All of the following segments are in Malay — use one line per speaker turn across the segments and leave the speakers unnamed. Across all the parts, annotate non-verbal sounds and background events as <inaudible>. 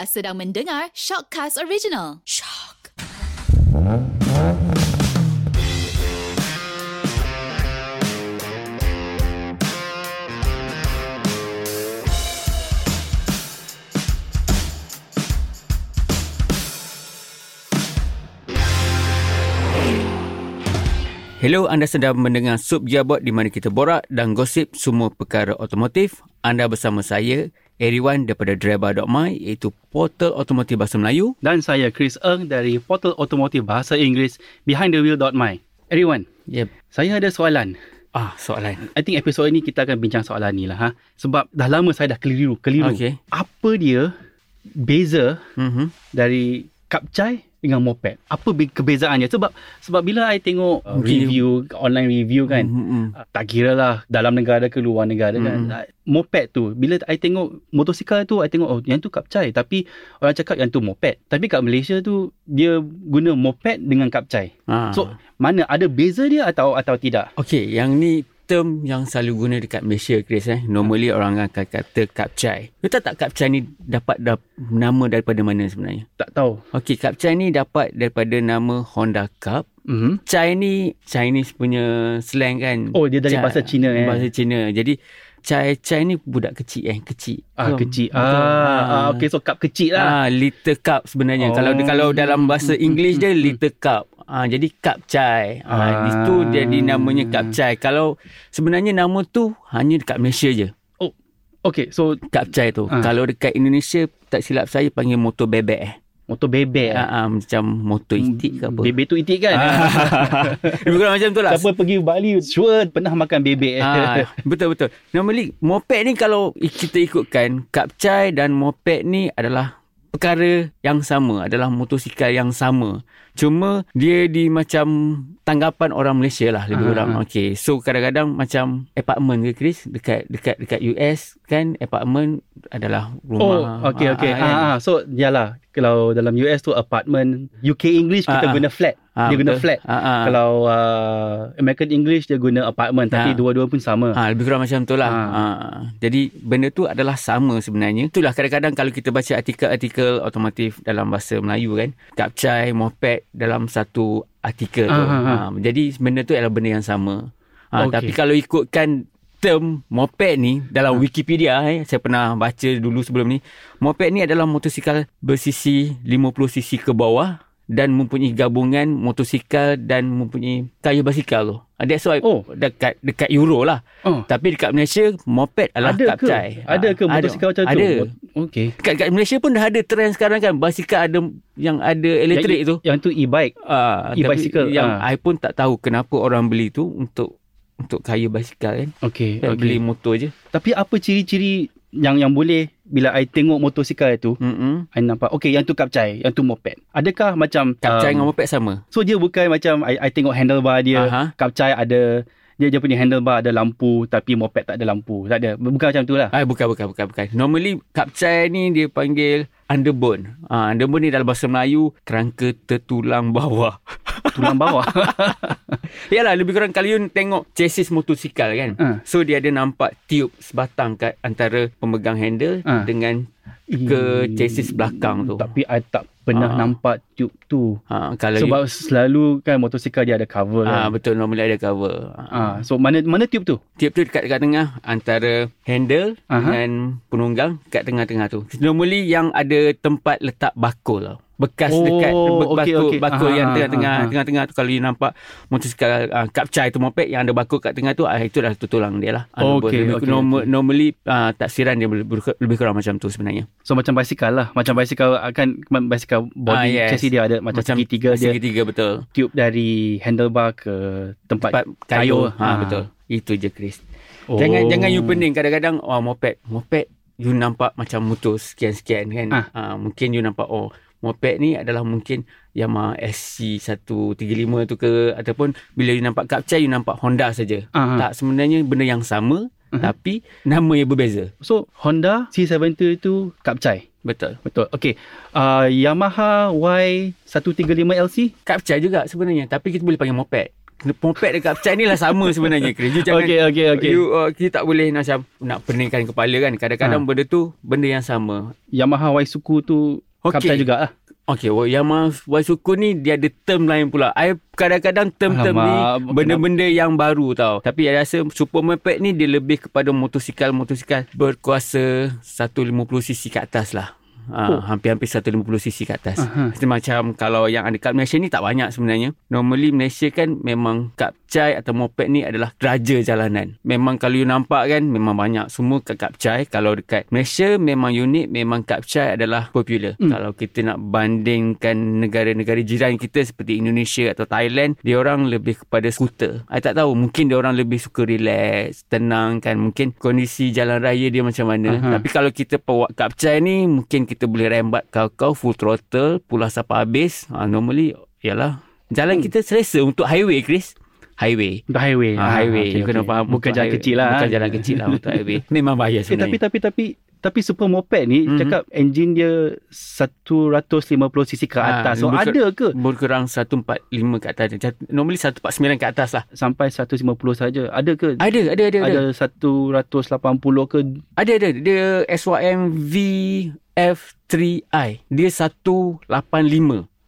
Anda sedang mendengar Shockcast Original. Shock.
Hello, anda sedang mendengar Sub Jabot di mana kita borak dan gosip semua perkara otomotif. Anda bersama saya, Eriwan daripada Driver.my iaitu portal otomotif bahasa Melayu.
Dan saya Chris Eng dari portal otomotif bahasa Inggeris BehindTheWheel.my. Everyone,
Yep.
saya ada soalan.
Ah, soalan.
I think episod ini kita akan bincang soalan ni lah. Ha? Sebab dah lama saya dah keliru. keliru.
Okey.
Apa dia beza
Mhm.
dari kapcai dengan moped? Apa be- kebezaannya? Sebab sebab bila I tengok uh, review, online review kan,
Mhm.
uh, tak kira lah dalam negara ke luar negara kan.
Mhm.
Uh, Moped tu, bila I tengok motosikal tu, I tengok oh yang tu kapcai. Tapi orang cakap yang tu moped. Tapi kat Malaysia tu, dia guna moped dengan kapcai.
Ah.
So, mana ada beza dia atau atau tidak?
Okey, yang ni term yang selalu guna dekat Malaysia, Chris. Eh. Normally orang akan kata kapcai. You tahu tak kapcai ni dapat da- nama daripada mana sebenarnya?
Tak tahu.
Okey, kapcai ni dapat daripada nama Honda Cup.
Mhm.
Chai ni Chinese punya slang kan.
Oh, dia dari
Chai-
bahasa Cina, eh?
Bahasa Cina. Jadi Chai Chai ni budak kecil eh, kecil.
Ah,
Faham?
kecil.
Betul.
Ah, ah, okay, so cup kecil lah.
Ah, little cup sebenarnya.
Oh.
Kalau kalau dalam bahasa
Hmm,
English
hmm,
dia
hmm.
little cup. Ah, jadi cup chai. Ah,
Ah.
di situ jadi namanya cup chai. Kalau sebenarnya nama tu hanya dekat Malaysia je.
Okay, so
Cup chai tu.
Ah.
Kalau dekat Indonesia tak silap saya panggil motor bebek eh.
Motor bebek.
Ah, ah, macam motor itik ke apa.
Bebek tu itik kan? <laughs>
Lebih kurang macam tu lah.
Siapa pergi Bali sure pernah makan bebek.
Ah, betul betul. Normally moped ni kalau kita ikutkan kapcai dan moped ni adalah perkara yang sama, adalah motosikal yang sama. Cuma dia di macam tanggapan orang Malaysia lah lebih
Ah,
kurang.
ah.
Okey. So kadang-kadang macam apartment ke Chris dekat dekat dekat US kan apartment adalah
Oh,
rumah.
okay, okay.
kan?
Ah, ah, so, yalah. Kalau dalam US tu apartment, UK English kita
Ah, ah.
guna flat.
Ah,
dia guna
betul.
flat.
Ah, ah.
Kalau uh, American English dia guna apartment. Tapi
Ah.
dua-dua pun sama.
Ha, lebih kurang macam tu lah.
Ha.
Ha. Jadi benda tu adalah sama sebenarnya. Itulah kadang-kadang kalau kita baca artikel-artikel otomotif dalam bahasa Melayu kan. Kapcai, moped dalam satu artikel tu.
Ha, ha.
Jadi benda tu adalah benda yang sama. Ha,
Okey.
Tapi kalau ikutkan term moped ni dalam
Ha.
Wikipedia eh, saya pernah baca dulu sebelum ni. Moped ni adalah motosikal bersisi 50cc ke bawah dan mempunyai gabungan motosikal dan mempunyai kayu basikal tu. Ah, That's why
Oh.
dekat dekat Euro lah.
Oh.
Tapi dekat Malaysia moped adalah
Ada ke?
kapcai.
Ada ke
Ah,
motosikal macam tu?
Ada.
Okay.
Dekat, dekat Malaysia pun dah ada trend sekarang kan basikal ada yang ada elektrik
yang,
tu.
Yang tu e-bike.
Ah, tapi
e-bicycle,
Yang
ah.
I pun tak tahu kenapa orang beli tu untuk untuk kayu basikal kan.
Okay.
Tak
okay.
beli motor je.
Tapi apa ciri-ciri yang yang boleh bila I tengok motosikal tu,
Mm-mm.
I nampak, okay, yang tu kapcai, yang tu moped. Adakah macam...
Kapcai
um,
dengan moped sama.
So dia bukan macam I, I tengok handlebar dia,
Aha.
kapcai ada dia dia punya handlebar ada lampu tapi moped tak ada lampu. Tak ada. Bukan macam tu lah.
Ah bukan bukan bukan bukan. Normally kapcai ni dia panggil underbone. Ah underbone ni dalam bahasa Melayu kerangka tertulang bawah. <laughs>
Tulang bawah. <laughs>
Yalah lebih kurang kalau you tengok chassis motosikal kan.
Ah.
So dia ada nampak tube sebatang kat antara pemegang handle
Ah.
dengan ke chassis belakang tu.
Tapi I tak pernah
Ah.
nampak tube tu.
Ha kalau
Sebab
you,
selalu kan motosikal dia ada cover
ah
kan.
betul normally ada cover.
Ah,
Ah.
so mana mana tube tu?
Tube tu dekat dekat tengah antara handle
Aha.
dengan penunggang kat tengah-tengah tu. Normally yang ada tempat letak bakul tau. Bekas
Oh,
dekat be-
okey,
bakul,
okey.
bakul
Aha,
yang tengah-tengah
aha.
tengah-tengah tu kalau you nampak motosikal uh, kapcai tu moped yang ada bakul kat tengah tu ah itu dah tulang dia lah. Ah,
Okey,
lebih-
okey,
normal,
okey.
Normally uh, taksiran dia lebih, lebih kurang macam tu sebenarnya.
So macam basikal lah. Macam basikal akan basikal body
Ah, yes.
chassis dia ada macam, segitiga dia
Segitiga betul.
tube dari handlebar ke tempat,
Tempat kayu.
kayu.
Ha,
Ah.
betul. Itu je Chris.
Oh.
Jangan jangan you pening kadang-kadang oh moped. Moped you nampak macam motor sekian-sekian kan.
Ah.
Ah. mungkin you nampak oh moped ni adalah mungkin Yamaha SC135 tu ke ataupun bila you nampak kapcai you nampak Honda saja.
Ah.
Tak sebenarnya benda yang sama
Mhm.
tapi nama yang berbeza.
So Honda C70 tu kapcai.
Betul.
Betul. Okay. Uh, Yamaha Y135LC.
Kapcai juga sebenarnya tapi kita boleh panggil moped. Moped dengan kapcai ni lah sama sebenarnya Chris. You jangan
Okey, okey, okey.
You, uh, kita tak boleh nak macam nak peningkan kepala kan. Kadang-kadang
Ha.
benda tu benda yang sama.
Yamaha Waisuku tu
Okey.
kapcai juga lah.
Okey, well, Yamaha Waisuku ni dia ada term lain pula. I kadang-kadang term-term ni
Alamak,
benda-benda yang baru tau. Tapi I rasa super moped ni dia lebih kepada motosikal-motosikal berkuasa 150cc ke atas lah. Ha,
Oh.
hampir-hampir 150cc ke atas. Itu macam kalau yang ada kat Malaysia ni tak banyak sebenarnya. Normally Malaysia kan memang kapcai atau moped ni adalah raja jalanan. Memang kalau you nampak kan memang banyak semua kat kapcai. Kalau dekat Malaysia memang unik memang kapcai adalah popular.
Hmm.
Kalau kita nak bandingkan negara-negara jiran kita seperti Indonesia atau Thailand, dia orang lebih kepada skuter. I tak tahu mungkin dia orang lebih suka relax, tenang kan. Mungkin kondisi jalan raya dia macam mana.
Aha.
Tapi kalau kita bawa kapcai ni mungkin kita boleh rembat kau-kau full throttle, pulas sampai habis. Ha, normally ialah jalan
Hmm.
kita selesa untuk highway Chris. Highway.
Untuk highway.
Ha, highway.
okey,
you kena
okey.
faham.
Bukan jalan
highway.
kecil lah.
Bukan
ha.
jalan kecil lah <laughs> untuk highway. Memang bahaya
Eh, tapi
sebenarnya.
tapi tapi tapi super moped ni
Mhm.
cakap enjin dia 150cc ke
Ah,
atas. so
bukan-
ada ke
Berkurang 145 ke atas. Normally 149 ke atas lah.
sampai 150 saja? Ada ke?
Ada, ada, ada. Ada,
Ada 180 ke?
ada. ada. Dia SYM VF3i. Dia 185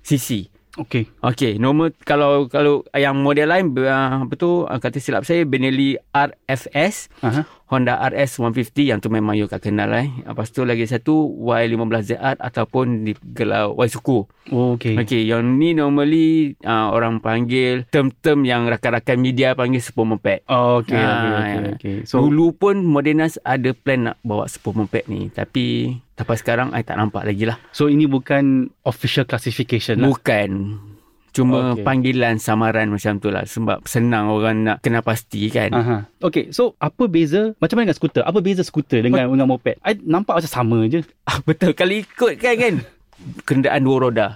cc.
Okey.
Okey, normal kalau kalau yang model lain uh, apa tu uh, kata silap saya Benelli RFS,
Aha.
Honda RS 150 yang tu memang you akan kenal eh. Lepas tu lagi satu Y15ZR ataupun digelar Ysuku.
Oh, okey.
Okey, yang ni normally uh, orang panggil term-term yang rakan-rakan media panggil super moped.
Oh, okey,
Ah,
okey, okey,
ya.
okey. So,
Dulu pun Modernas ada plan nak bawa super moped ni. Tapi sampai sekarang I tak nampak lagi lah.
so ini bukan official classification lah.
Bukan. Cuma
Okey.
panggilan samaran macam tu lah. Sebab senang orang nak kena pasti kan.
Aha. Okay, so apa beza macam mana dengan skuter? Apa beza skuter dengan dengan moped? I nampak macam sama je.
Ah, betul. Kalau ikut kan kan. Kenderaan dua roda.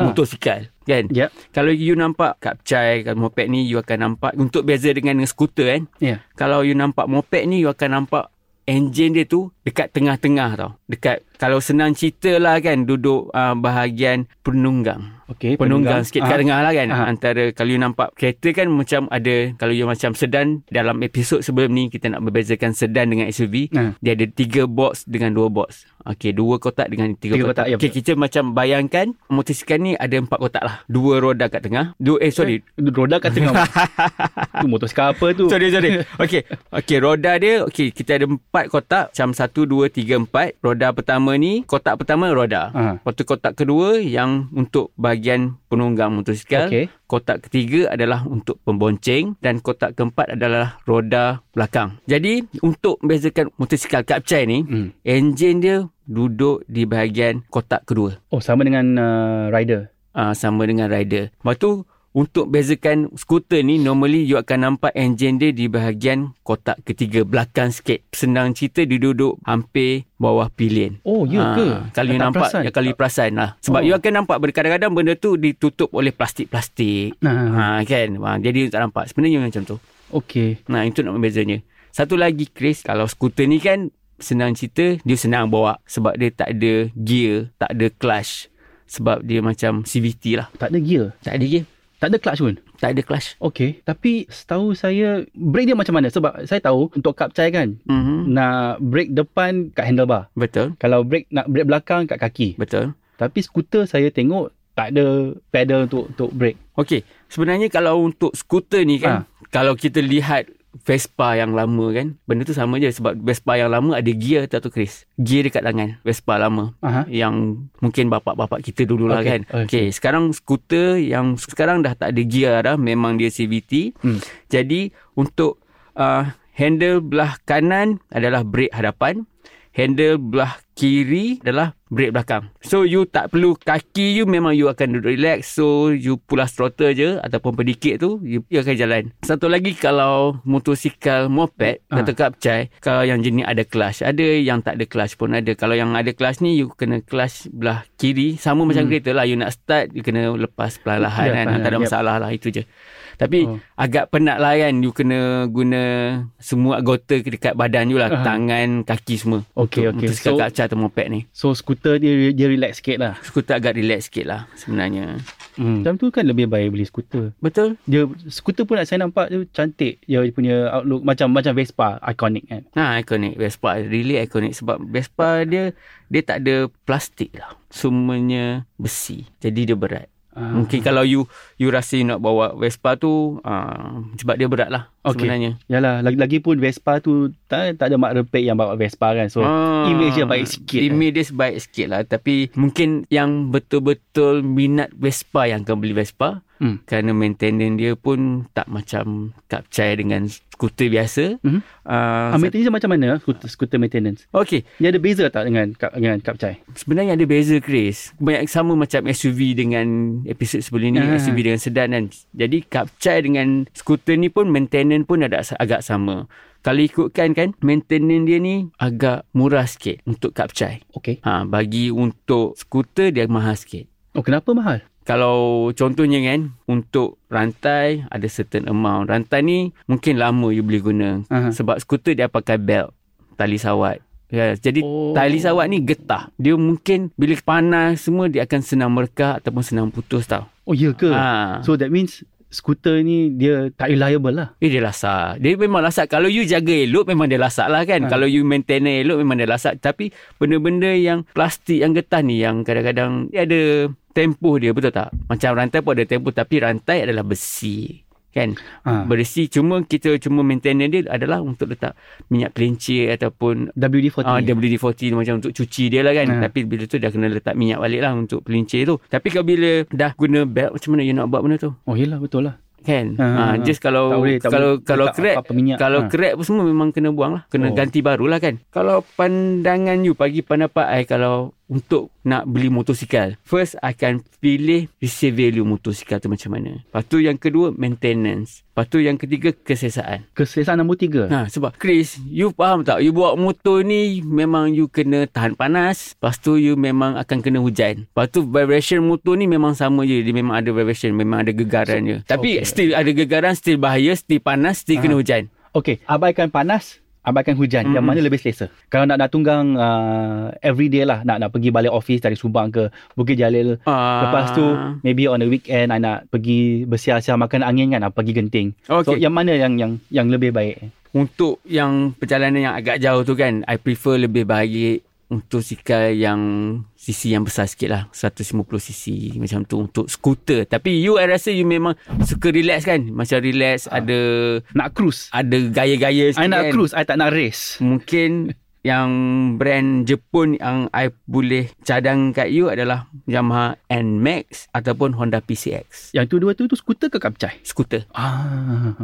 Ah.
Motosikal. Kan.
Ya.
Kalau you nampak kapcai, kalau moped ni you akan nampak. Untuk beza dengan, dengan skuter kan.
Ya.
Kalau you nampak moped ni you akan nampak enjin dia tu dekat tengah-tengah tau. Dekat kalau senang cerita lah kan duduk uh, bahagian penunggang.
Okey,
Penunggang sikit kat
Ah.
tengah lah kan.
Ah.
Antara kalau you nampak kereta kan macam ada kalau you macam sedan dalam episod sebelum ni kita nak membezakan sedan dengan SUV.
Ah.
Dia ada tiga box dengan dua box. Okey, dua kotak dengan tiga,
Tiga
kotak.
kotak, ya,
Okey, kita macam bayangkan motosikal ni ada empat kotak lah. Dua roda kat tengah. Dua eh sorry,
Roda kat tengah. <laughs> tu motosikal apa tu?
Sorry, sorry. <laughs> Okey. Okey, roda dia, okey, kita ada empat kotak. Macam satu, dua, tiga, empat. Roda pertama ni, kotak pertama roda.
Ha.
Lepas tu kotak kedua yang untuk bahagian penunggang motosikal.
Okey.
Kotak ketiga adalah untuk pembonceng. Dan kotak keempat adalah roda belakang. Jadi, untuk membezakan motosikal kapcai ni,
Hmm.
enjin dia duduk di bahagian kotak kedua.
Oh, sama dengan uh, rider.
uh, sama dengan rider. Lepas tu untuk bezakan skuter ni normally you akan nampak enjin dia di bahagian kotak ketiga belakang sikit. Senang cerita dia duduk hampir bawah pilihan.
Oh, ya
Ah,
ke?
Kalau you nampak,
perasan.
ya, kalau you perasan lah. Sebab
Oh.
you akan nampak kadang-kadang benda tu ditutup oleh plastik-plastik.
Nah,
Ha, kan? Ha, jadi you tak nampak. Sebenarnya macam tu.
okey.
Nah, itu nak membezanya. Satu lagi Chris, kalau skuter ni kan senang cerita, dia senang bawa sebab dia tak ada gear, tak ada clutch. Sebab dia macam CVT lah.
Tak ada gear.
Tak ada gear.
Tak ada clutch pun.
Tak ada clutch.
Okey, tapi setahu saya brake dia macam mana? Sebab saya tahu untuk kapcai kan
Mm-hmm.
nak brake depan kat handlebar.
Betul.
Kalau brake nak brake belakang kat kaki.
Betul.
Tapi skuter saya tengok tak ada pedal untuk untuk brake.
Okey. Sebenarnya kalau untuk skuter ni kan, kalau kita lihat Vespa yang lama kan, benda tu sama je sebab Vespa yang lama ada gear tak tu Chris. Gear dekat tangan Vespa lama.
Aha.
Yang mungkin bapak-bapak kita dulu lah
Okey,
kan.
okey.
Okey, sekarang skuter yang sekarang dah tak ada gear dah, memang dia CVT.
Hmm.
Jadi untuk uh, handle belah kanan adalah brake hadapan, handle belah kiri adalah brake belakang. So you tak perlu kaki you memang you akan duduk relax. So you pulas throttle je ataupun pedikit tu you, you akan jalan. Satu lagi kalau motosikal moped
Ah.
atau kapcai kalau yang jenis ada clutch, ada yang tak ada clutch pun ada. Kalau yang ada clutch ni you kena clutch belah kiri sama macam
Hmm.
kereta lah you nak start you kena lepas perlahan-lahan
Ya,
kan. Tak ada
yep.
masalah lah itu je. Tapi
Oh.
agak penat lah kan you kena guna semua anggota dekat badan you lah.
Ah.
Tangan, kaki semua.
Okey,
Untuk
okey.
Motosikal
So-
kapcai atau moped ni.
So skuter dia dia relax sikit lah.
Skuter agak relax sikit lah sebenarnya. Hmm.
Macam tu kan lebih baik beli skuter.
Betul?
Dia skuter pun saya nampak tu cantik. Dia punya outlook macam macam Vespa iconic kan.
Ha, iconic Vespa. Really iconic sebab Vespa dia dia tak ada plastik lah. Semuanya besi. Jadi dia berat.
Ah.
Mungkin kalau you you rasa you nak bawa Vespa tu uh, sebab dia berat lah
Okey.
sebenarnya.
Yalah, lagi, lagi pun Vespa tu tak, tak ada mak repek yang bawa Vespa kan. So,
Ah,
image dia baik sikit. kan.
Image dia baik sikit lah. Tapi mungkin yang betul-betul minat Vespa yang akan beli Vespa.
Hmm.
Kerana maintenance dia pun tak macam kapcai dengan skuter biasa.
Mhm.
Uh,
Ah, maintenance dia macam mana skuter, skuter maintenance?
okay.
Dia ada beza tak dengan dengan Kapcai?
Sebenarnya ada beza Chris. Banyak sama macam SUV dengan episod sebelum ni.
Ah.
SUV dengan sedan kan. Jadi kapcai dengan skuter ni pun maintenance pun ada agak sama. Kalau ikutkan kan maintenance dia ni agak murah sikit untuk kapcai.
Okey.
Ha, bagi untuk skuter dia mahal sikit.
Oh, kenapa mahal?
Kalau contohnya kan untuk rantai ada certain amount. Rantai ni mungkin lama you boleh guna.
Aha.
Sebab skuter dia pakai belt, tali sawat. Ya, jadi
Oh.
tali sawat ni getah. Dia mungkin bila panas semua dia akan senang merekat ataupun senang putus tau.
Oh, ya ke?
Ha.
So, that means skuter ni dia tak reliable lah.
Eh dia lasak. Dia memang lasak. Kalau you jaga elok memang dia lasak lah kan.
Ha.
Kalau you maintain elok memang dia lasak. Tapi benda-benda yang plastik yang getah ni yang kadang-kadang dia ada tempoh dia betul tak? Macam rantai pun ada tempoh tapi rantai adalah besi. Kan?
Ha.
Bersih cuma kita cuma maintenance dia adalah untuk letak minyak kelincir ataupun
WD-40.
Ah, WD-40 macam untuk cuci dia lah kan.
Ha.
Tapi bila tu dah kena letak minyak balik lah untuk pelincir tu. Tapi kalau bila dah guna belt macam mana you nak buat benda tu?
Oh, yelah betul lah.
Kan?
Ha,
Ha,
ha, ha.
just kalau
Tak boleh, tak
kalau
boleh
kalau crack kalau
Ha.
crack pun semua memang kena buang lah. Kena
Oh.
ganti baru lah kan. Kalau pandangan you bagi pendapat I kalau untuk nak beli motosikal. First I akan pilih resale value motosikal tu macam mana. Lepas tu yang kedua maintenance. Lepas tu yang ketiga kesesaan.
Kesesaan nombor tiga.
Ha, sebab Chris, you faham tak? You bawa motor ni memang you kena tahan panas. Lepas tu you memang akan kena hujan. Lepas tu vibration motor ni memang sama je. Dia memang ada vibration, memang ada gegaran je. Tapi
okay.
still ada gegaran, still bahaya, still panas, still
Ah.
kena hujan.
Okey, abaikan panas, abaikan hujan.
Mm-mm.
Yang mana lebih selesa? Kalau nak nak tunggang uh, everyday lah, nak nak pergi balik office dari Subang ke Bukit Jalil.
Ah.
Lepas tu maybe on the weekend I nak pergi bersiar-siar makan angin kan, nak pergi genting. So
Okay.
yang mana yang yang yang lebih baik?
Untuk yang perjalanan yang agak jauh tu kan, I prefer lebih baik untuk sikal yang sisi yang besar sikit lah 150 cc macam tu untuk skuter tapi you I rasa you memang suka relax kan macam relax
Ah.
ada
Nak cruise.
ada gaya-gaya sikit
I nak
kan
cruise, I tak nak race.
mungkin <laughs> yang brand Jepun yang I boleh cadang kat you adalah Yamaha NMAX ataupun Honda PCX
Yang tu dua tu tu skuter ke kapcai?
skuter
Ah.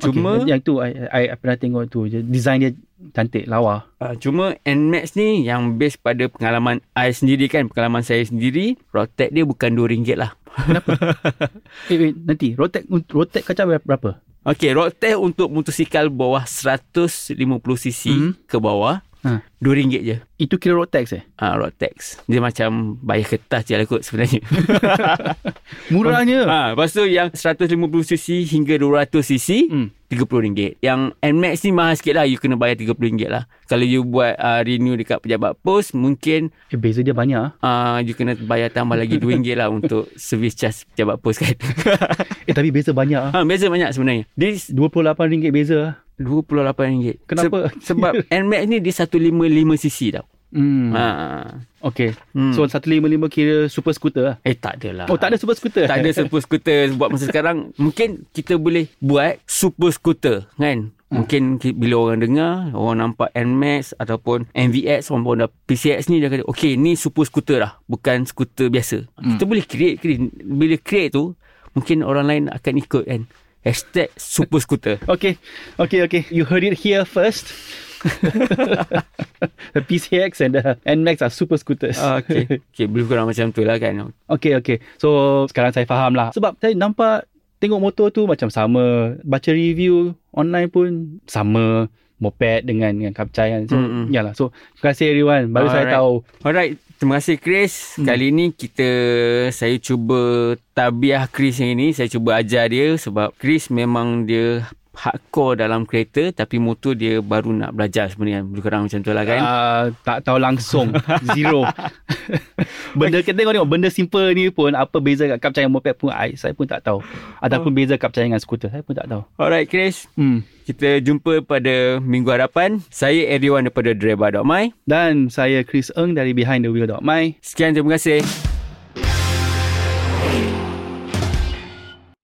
Cuma-
okay. yang tu I, I, I pernah tengok tu je. Design dia cantik, lawa.
Uh, cuma NMAX ni yang base pada pengalaman I sendiri kan, pengalaman saya sendiri, tax dia bukan RM2 lah. <laughs>
Eh wait, nanti rotek rotek kaca berapa?
Okey, road tax untuk motosikal bawah 150cc
Mhm.
ke bawah,
Ha.
RM2 je.
Itu kira road tax eh?
Ah, road tax. Dia macam bayar kertas je lah kot sebenarnya. <laughs>
Murahnya.
ha, lepas tu yang 150cc hingga 200cc,
Hmm.
RM30. Yang NMAX ni mahal sikit lah. You kena bayar RM30 lah. Kalau you buat uh, renew dekat pejabat pos, mungkin
Eh, beza dia banyak ah.
uh, you kena bayar tambah lagi RM2 lah untuk service charge pejabat pos kan. <laughs>
Eh tapi beza banyak ah.
ha, beza banyak sebenarnya. This
RM28 beza ah.
RM28.
Kenapa?
Se- sebab <laughs> NMAX ni dia 155cc tau.
Hmm.
Ha.
Okay.
Hmm.
So 155 kira super scooter lah.
Eh tak adalah.
Oh tak ada super scooter?
tak ada super scooter buat masa sekarang. <laughs> Mungkin kita boleh buat super scooter kan. Mungkin ki- bila orang dengar, orang nampak NMAX ataupun orang pun dah PCX ni dia kata, okay ni super scooter lah. Bukan scooter biasa. Kita boleh create, create. Bila create tu, mungkin orang lain akan ikut kan. Hashtag super scooter.
Okay. Okay, okay. You heard it here first. <laughs> the PCX and the NMAX are super scooters.
Ah, okay. okay, lebih kurang macam tu lah kan.
Okay, okay. So, sekarang saya faham lah. Sebab saya nampak tengok motor tu macam sama. Baca review online pun sama. Moped dengan dengan kapcai kan. So,
Mm-mm.
yalah. So, terima kasih everyone. Baru saya
Alright.
tahu.
Alright, terima kasih Chris.
Hmm.
Kali ni kita saya cuba tabiah Chris yang ini, saya cuba ajar dia sebab Chris memang dia hardcore dalam kereta tapi motor dia baru nak belajar sebenarnya. Lebih kurang macam tu lah kan.
Uh, tak tahu langsung. <laughs> Zero. Benda kita tengok tengok benda simple ni pun apa beza kat kap cahaya moped pun I, saya pun tak tahu. Ataupun beza kap cahaya dengan skuter saya pun tak tahu.
Alright Chris.
Hmm.
Kita jumpa pada minggu hadapan. Saya Everyone daripada Driver.my.
Dan saya Chris Eng dari Behind the Wheel.my.
Sekian terima kasih.